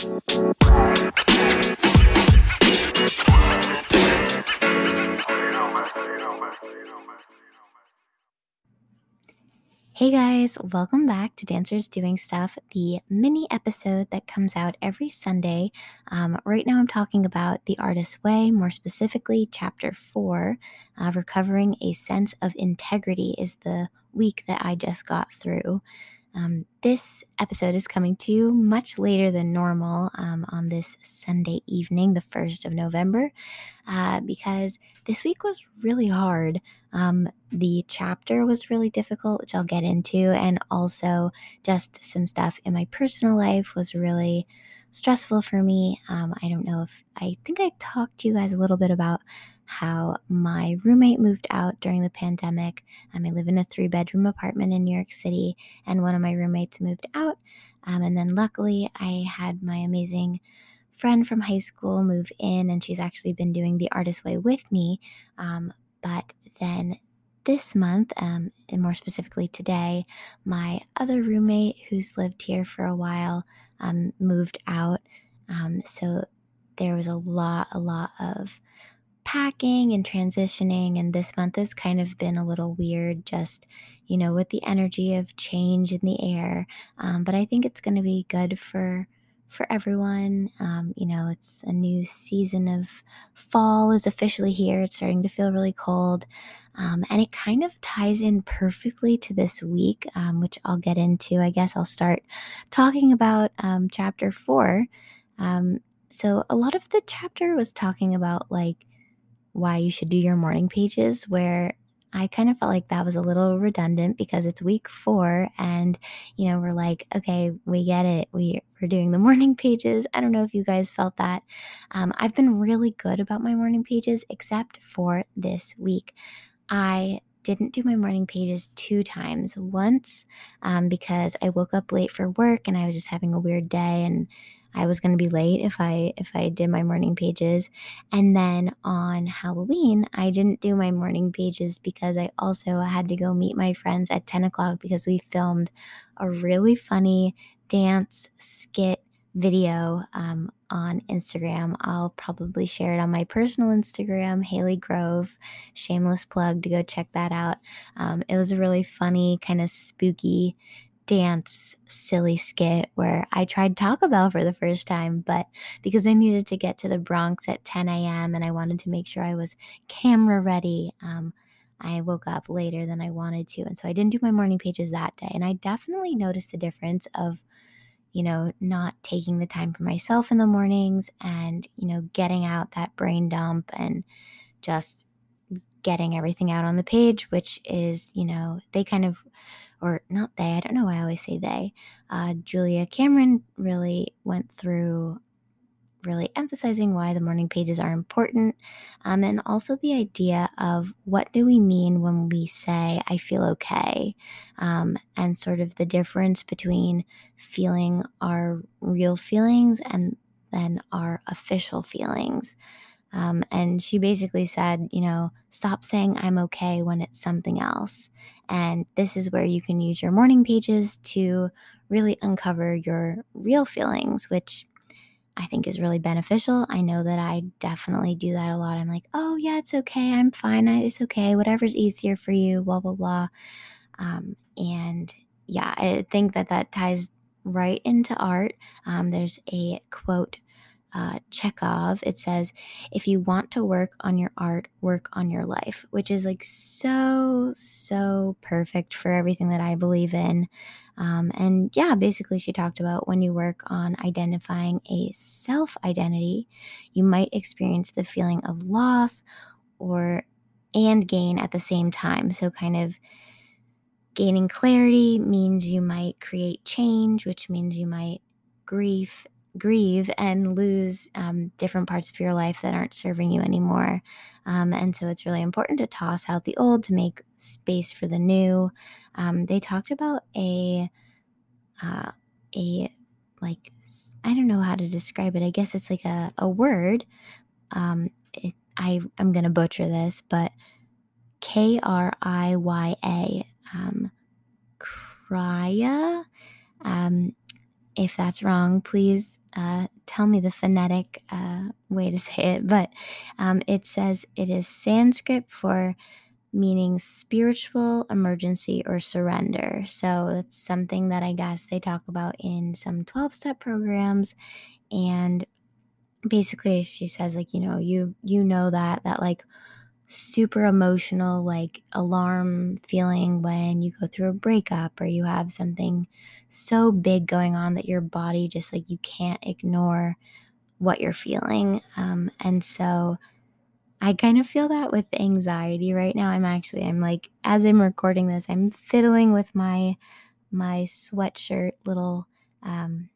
Hey guys, welcome back to Dancers Doing Stuff, the mini episode that comes out every Sunday. Um, right now, I'm talking about The Artist's Way, more specifically, Chapter 4. Uh, recovering a sense of integrity is the week that I just got through. Um, this episode is coming to you much later than normal um, on this Sunday evening, the 1st of November, uh, because this week was really hard. Um, the chapter was really difficult, which I'll get into, and also just some stuff in my personal life was really stressful for me. Um, I don't know if I think I talked to you guys a little bit about how my roommate moved out during the pandemic. Um, I live in a three bedroom apartment in New York City, and one of my roommates moved out. Um, and then luckily, I had my amazing friend from high school move in, and she's actually been doing the artist way with me. Um, but then this month, um, and more specifically today, my other roommate who's lived here for a while um, moved out. Um, so there was a lot, a lot of packing and transitioning. And this month has kind of been a little weird, just, you know, with the energy of change in the air. Um, but I think it's going to be good for for everyone. Um, you know, it's a new season of fall is officially here. It's starting to feel really cold. Um, and it kind of ties in perfectly to this week, um, which I'll get into. I guess I'll start talking about um, chapter four. Um, so, a lot of the chapter was talking about like why you should do your morning pages, where I kind of felt like that was a little redundant because it's week four and, you know, we're like, okay, we get it. We, we're doing the morning pages. I don't know if you guys felt that. Um, I've been really good about my morning pages, except for this week. I didn't do my morning pages two times. Once um, because I woke up late for work and I was just having a weird day and I was going to be late if I if I did my morning pages. And then on Halloween, I didn't do my morning pages because I also had to go meet my friends at 10 o'clock because we filmed a really funny dance skit video um, on Instagram. I'll probably share it on my personal Instagram, Haley Grove. Shameless plug to go check that out. Um, it was a really funny, kind of spooky dance silly skit where I tried Taco Bell for the first time, but because I needed to get to the Bronx at 10 a.m. and I wanted to make sure I was camera ready, um, I woke up later than I wanted to. And so I didn't do my morning pages that day. And I definitely noticed the difference of, you know, not taking the time for myself in the mornings and, you know, getting out that brain dump and just getting everything out on the page, which is, you know, they kind of or not they, I don't know why I always say they. Uh, Julia Cameron really went through really emphasizing why the morning pages are important um, and also the idea of what do we mean when we say i feel okay um, and sort of the difference between feeling our real feelings and then our official feelings um, and she basically said, you know, stop saying I'm okay when it's something else. And this is where you can use your morning pages to really uncover your real feelings, which I think is really beneficial. I know that I definitely do that a lot. I'm like, oh, yeah, it's okay. I'm fine. It's okay. Whatever's easier for you, blah, blah, blah. Um, and yeah, I think that that ties right into art. Um, there's a quote uh, Chekhov, it says, if you want to work on your art, work on your life, which is like so, so perfect for everything that I believe in. Um, and yeah, basically, she talked about when you work on identifying a self identity, you might experience the feeling of loss or and gain at the same time. So, kind of gaining clarity means you might create change, which means you might grief grieve and lose um, different parts of your life that aren't serving you anymore. Um, and so it's really important to toss out the old to make space for the new. Um, they talked about a, uh, a, like, I don't know how to describe it. I guess it's like a, a word. Um, it, I, I'm going to butcher this, but K R I Y A, um, Krya. Um, if that's wrong, please uh, tell me the phonetic uh, way to say it. But um, it says it is Sanskrit for meaning spiritual emergency or surrender. So it's something that I guess they talk about in some 12 step programs. And basically she says like, you know, you you know that that like super emotional like alarm feeling when you go through a breakup or you have something so big going on that your body just like you can't ignore what you're feeling. Um, and so I kind of feel that with anxiety right now. I'm actually I'm like as I'm recording this, I'm fiddling with my my sweatshirt little um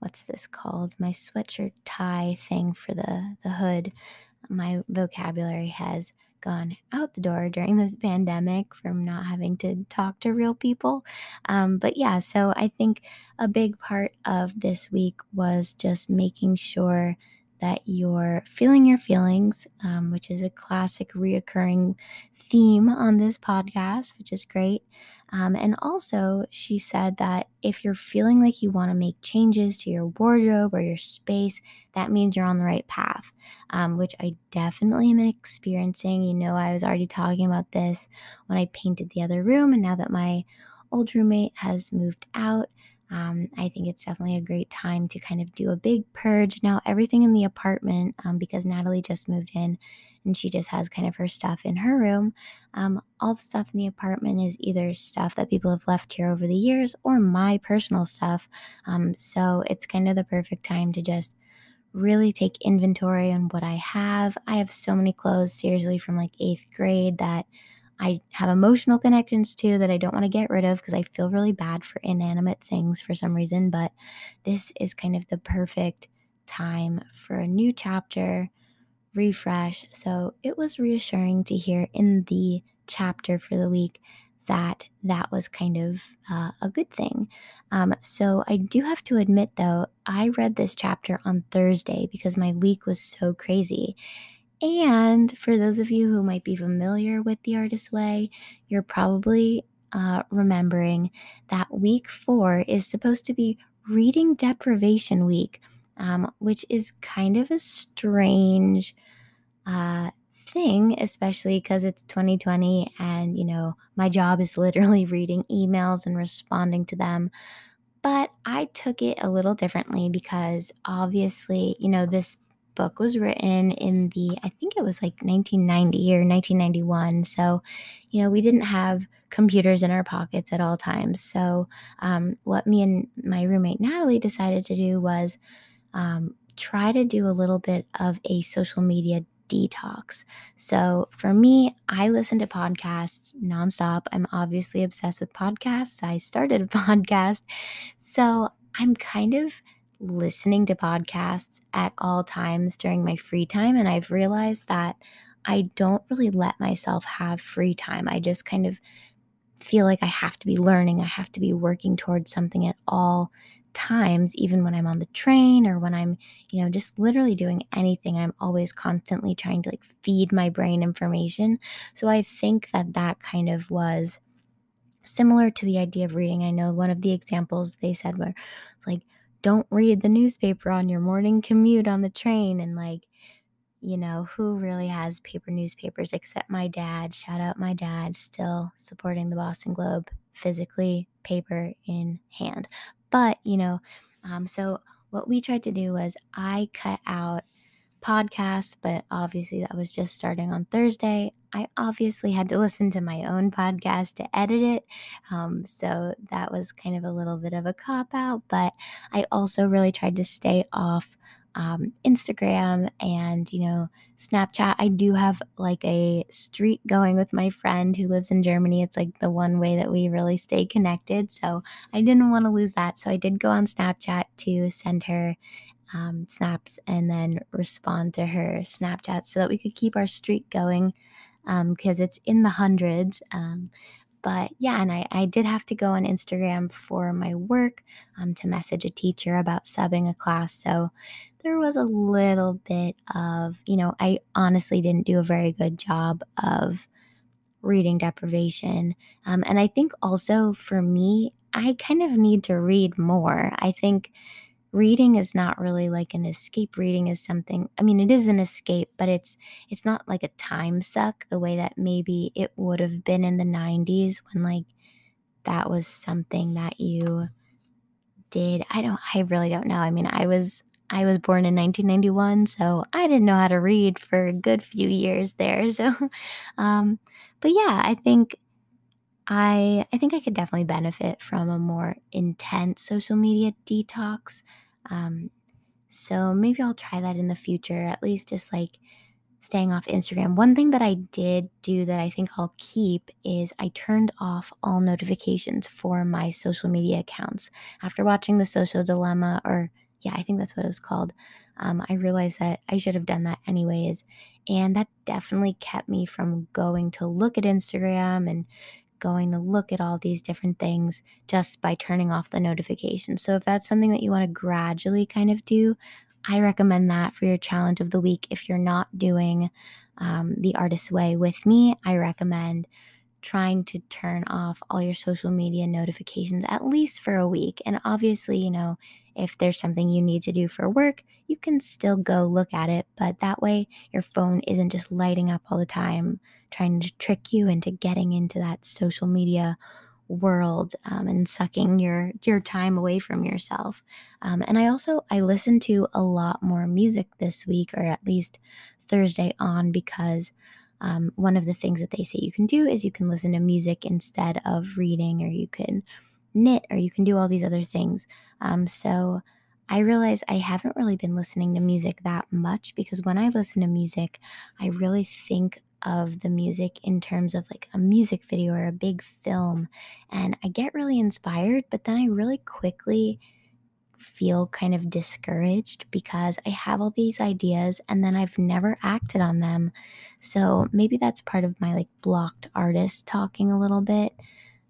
what's this called? My sweatshirt tie thing for the the hood. My vocabulary has gone out the door during this pandemic from not having to talk to real people. Um, but yeah, so I think a big part of this week was just making sure that you're feeling your feelings, um, which is a classic reoccurring theme on this podcast, which is great. Um, and also, she said that if you're feeling like you want to make changes to your wardrobe or your space, that means you're on the right path, um, which I definitely am experiencing. You know, I was already talking about this when I painted the other room, and now that my old roommate has moved out, um, I think it's definitely a great time to kind of do a big purge. Now, everything in the apartment, um, because Natalie just moved in and she just has kind of her stuff in her room, um, all the stuff in the apartment is either stuff that people have left here over the years or my personal stuff. Um, so it's kind of the perfect time to just really take inventory on what I have. I have so many clothes, seriously, from like eighth grade that I have emotional connections to that I don't want to get rid of because I feel really bad for inanimate things for some reason. But this is kind of the perfect time for a new chapter, refresh. So it was reassuring to hear in the chapter for the week that that was kind of uh, a good thing. Um, so I do have to admit, though, I read this chapter on Thursday because my week was so crazy. And for those of you who might be familiar with the Artist Way, you're probably uh, remembering that week four is supposed to be reading deprivation week, um, which is kind of a strange uh, thing, especially because it's 2020 and, you know, my job is literally reading emails and responding to them. But I took it a little differently because obviously, you know, this book was written in the, I think it was like 1990 or 1991. So, you know, we didn't have computers in our pockets at all times. So, um, what me and my roommate Natalie decided to do was um, try to do a little bit of a social media detox. So for me, I listen to podcasts nonstop. I'm obviously obsessed with podcasts. I started a podcast. So I'm kind of listening to podcasts at all times during my free time. And I've realized that I don't really let myself have free time. I just kind of feel like I have to be learning, I have to be working towards something at all times, even when I'm on the train or when I'm, you know, just literally doing anything. I'm always constantly trying to like feed my brain information. So I think that that kind of was similar to the idea of reading. I know one of the examples they said were like, don't read the newspaper on your morning commute on the train and like you know who really has paper newspapers except my dad shout out my dad still supporting the boston globe physically paper in hand but you know um, so what we tried to do was i cut out podcasts but obviously that was just starting on thursday I obviously had to listen to my own podcast to edit it. Um, so that was kind of a little bit of a cop out, but I also really tried to stay off um, Instagram and, you know, Snapchat. I do have like a streak going with my friend who lives in Germany. It's like the one way that we really stay connected. So I didn't want to lose that. So I did go on Snapchat to send her um, snaps and then respond to her Snapchat so that we could keep our streak going because um, it's in the hundreds. Um, but yeah, and I, I did have to go on Instagram for my work um, to message a teacher about subbing a class. So there was a little bit of, you know, I honestly didn't do a very good job of reading deprivation. Um, and I think also for me, I kind of need to read more. I think reading is not really like an escape reading is something i mean it is an escape but it's it's not like a time suck the way that maybe it would have been in the 90s when like that was something that you did i don't i really don't know i mean i was i was born in 1991 so i didn't know how to read for a good few years there so um but yeah i think I I think I could definitely benefit from a more intense social media detox. Um, so maybe I'll try that in the future, at least just like staying off Instagram. One thing that I did do that I think I'll keep is I turned off all notifications for my social media accounts. After watching The Social Dilemma, or yeah, I think that's what it was called, um, I realized that I should have done that anyways. And that definitely kept me from going to look at Instagram and going to look at all these different things just by turning off the notifications. So, if that's something that you want to gradually kind of do, I recommend that for your challenge of the week. If you're not doing um, the artist's way with me, I recommend trying to turn off all your social media notifications at least for a week. And obviously, you know, if there's something you need to do for work, you can still go look at it, but that way your phone isn't just lighting up all the time, trying to trick you into getting into that social media world um, and sucking your your time away from yourself. Um, and I also I listened to a lot more music this week, or at least Thursday on, because um, one of the things that they say you can do is you can listen to music instead of reading, or you can knit, or you can do all these other things. Um, so I realize I haven't really been listening to music that much because when I listen to music, I really think of the music in terms of like a music video or a big film. And I get really inspired, but then I really quickly feel kind of discouraged because I have all these ideas and then I've never acted on them. So maybe that's part of my like blocked artist talking a little bit.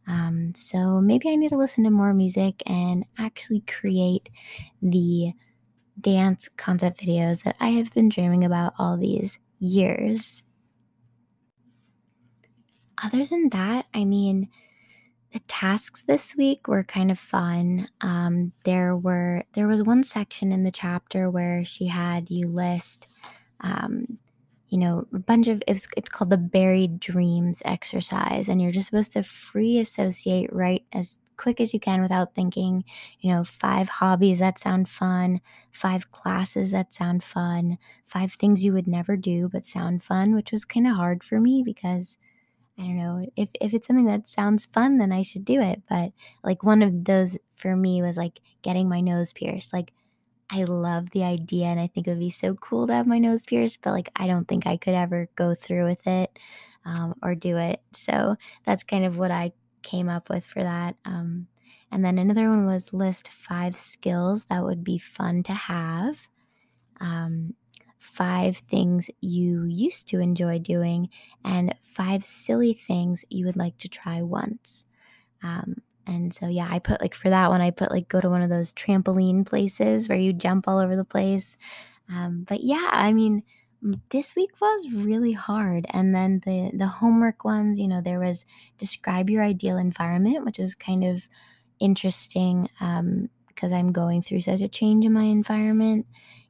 Um, so maybe I need to listen to more music and actually create the dance concept videos that I have been dreaming about all these years. Other than that, I mean, the tasks this week were kind of fun. Um, there were there was one section in the chapter where she had you list um, you know, a bunch of it's it's called the buried dreams exercise and you're just supposed to free associate right as quick as you can without thinking, you know, five hobbies that sound fun, five classes that sound fun, five things you would never do but sound fun, which was kind of hard for me because I don't know, if if it's something that sounds fun then I should do it, but like one of those for me was like getting my nose pierced. Like I love the idea and I think it would be so cool to have my nose pierced, but like I don't think I could ever go through with it um, or do it. So that's kind of what I came up with for that. Um, and then another one was list five skills that would be fun to have. Um, five things you used to enjoy doing, and five silly things you would like to try once. Um, and so, yeah, I put like for that one, I put like go to one of those trampoline places where you jump all over the place. Um, but yeah, I mean, this week was really hard. And then the the homework ones, you know, there was describe your ideal environment, which was kind of interesting because um, I'm going through such a change in my environment.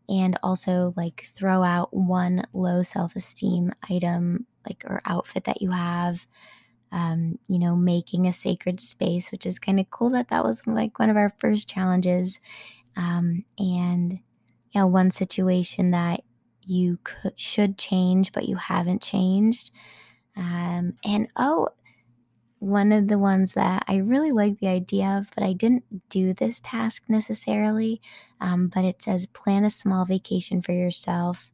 And also like throw out one low self esteem item like or outfit that you have um, you know, making a sacred space, which is kind of cool that that was like one of our first challenges. Um, and yeah, one situation that you could should change, but you haven't changed. Um, and oh, one of the ones that I really like the idea of, but I didn't do this task necessarily. Um, but it says plan a small vacation for yourself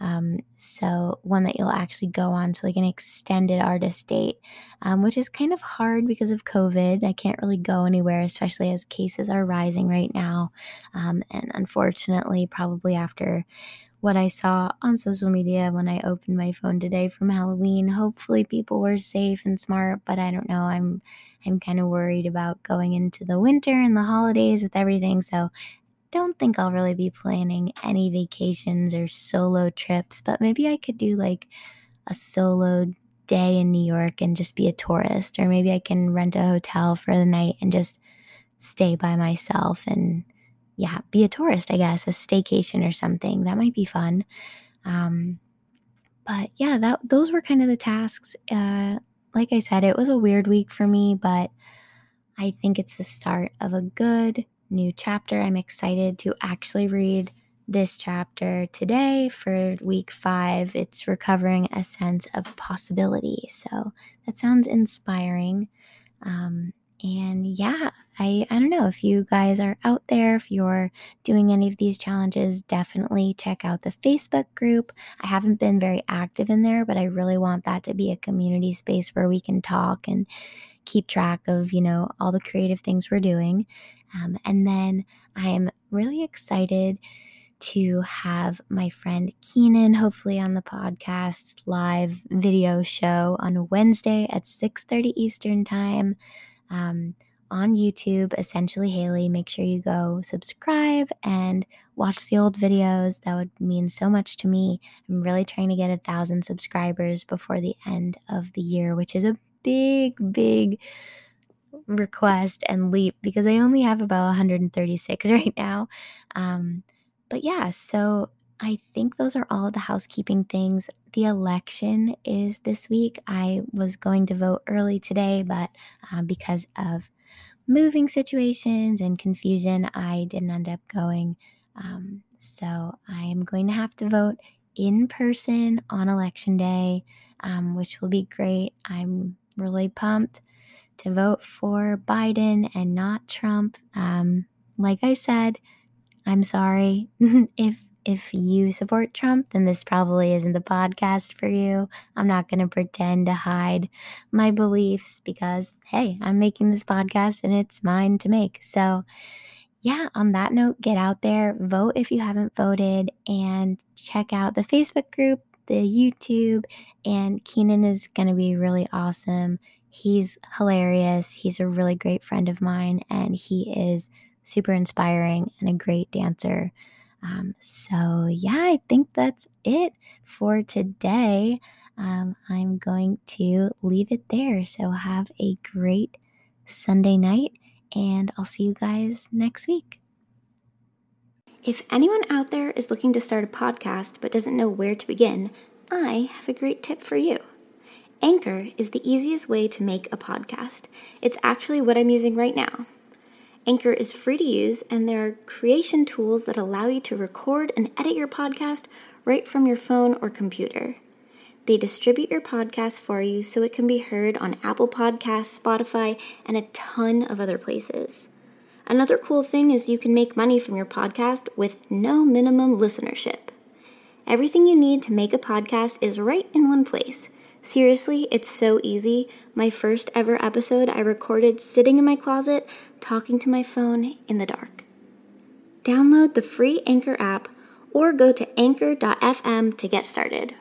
um, so one that you'll actually go on to like an extended artist date, um, which is kind of hard because of COVID. I can't really go anywhere, especially as cases are rising right now. Um, and unfortunately, probably after what I saw on social media when I opened my phone today from Halloween, hopefully people were safe and smart, but I don't know. I'm I'm kind of worried about going into the winter and the holidays with everything. So don't think I'll really be planning any vacations or solo trips, but maybe I could do like a solo day in New York and just be a tourist, or maybe I can rent a hotel for the night and just stay by myself and yeah, be a tourist, I guess, a staycation or something. That might be fun. Um, but yeah, that those were kind of the tasks. Uh, like I said, it was a weird week for me, but I think it's the start of a good new chapter. I'm excited to actually read this chapter today for week five. It's recovering a sense of possibility. So that sounds inspiring. Um, and yeah, I, I don't know if you guys are out there, if you're doing any of these challenges, definitely check out the Facebook group. I haven't been very active in there, but I really want that to be a community space where we can talk and keep track of, you know, all the creative things we're doing. Um, and then I am really excited to have my friend Keenan hopefully on the podcast live video show on Wednesday at 6:30 Eastern time um, on YouTube essentially Haley. Make sure you go subscribe and watch the old videos. That would mean so much to me. I'm really trying to get a thousand subscribers before the end of the year which is a big big request and leap because I only have about 136 right now. Um, but yeah, so I think those are all the housekeeping things. The election is this week. I was going to vote early today, but uh, because of moving situations and confusion, I didn't end up going. Um, so I am going to have to vote in person on election day, um, which will be great. I'm really pumped to vote for Biden and not Trump. Um, like I said, I'm sorry if if you support Trump, then this probably isn't the podcast for you. I'm not going to pretend to hide my beliefs because, hey, I'm making this podcast and it's mine to make. So, yeah, on that note, get out there, vote if you haven't voted, and check out the Facebook group, the YouTube, and Keenan is going to be really awesome. He's hilarious. He's a really great friend of mine, and he is super inspiring and a great dancer. Um, so, yeah, I think that's it for today. Um, I'm going to leave it there. So, have a great Sunday night, and I'll see you guys next week. If anyone out there is looking to start a podcast but doesn't know where to begin, I have a great tip for you. Anchor is the easiest way to make a podcast. It's actually what I'm using right now. Anchor is free to use, and there are creation tools that allow you to record and edit your podcast right from your phone or computer. They distribute your podcast for you so it can be heard on Apple Podcasts, Spotify, and a ton of other places. Another cool thing is you can make money from your podcast with no minimum listenership. Everything you need to make a podcast is right in one place. Seriously, it's so easy. My first ever episode I recorded sitting in my closet talking to my phone in the dark. Download the free Anchor app or go to anchor.fm to get started.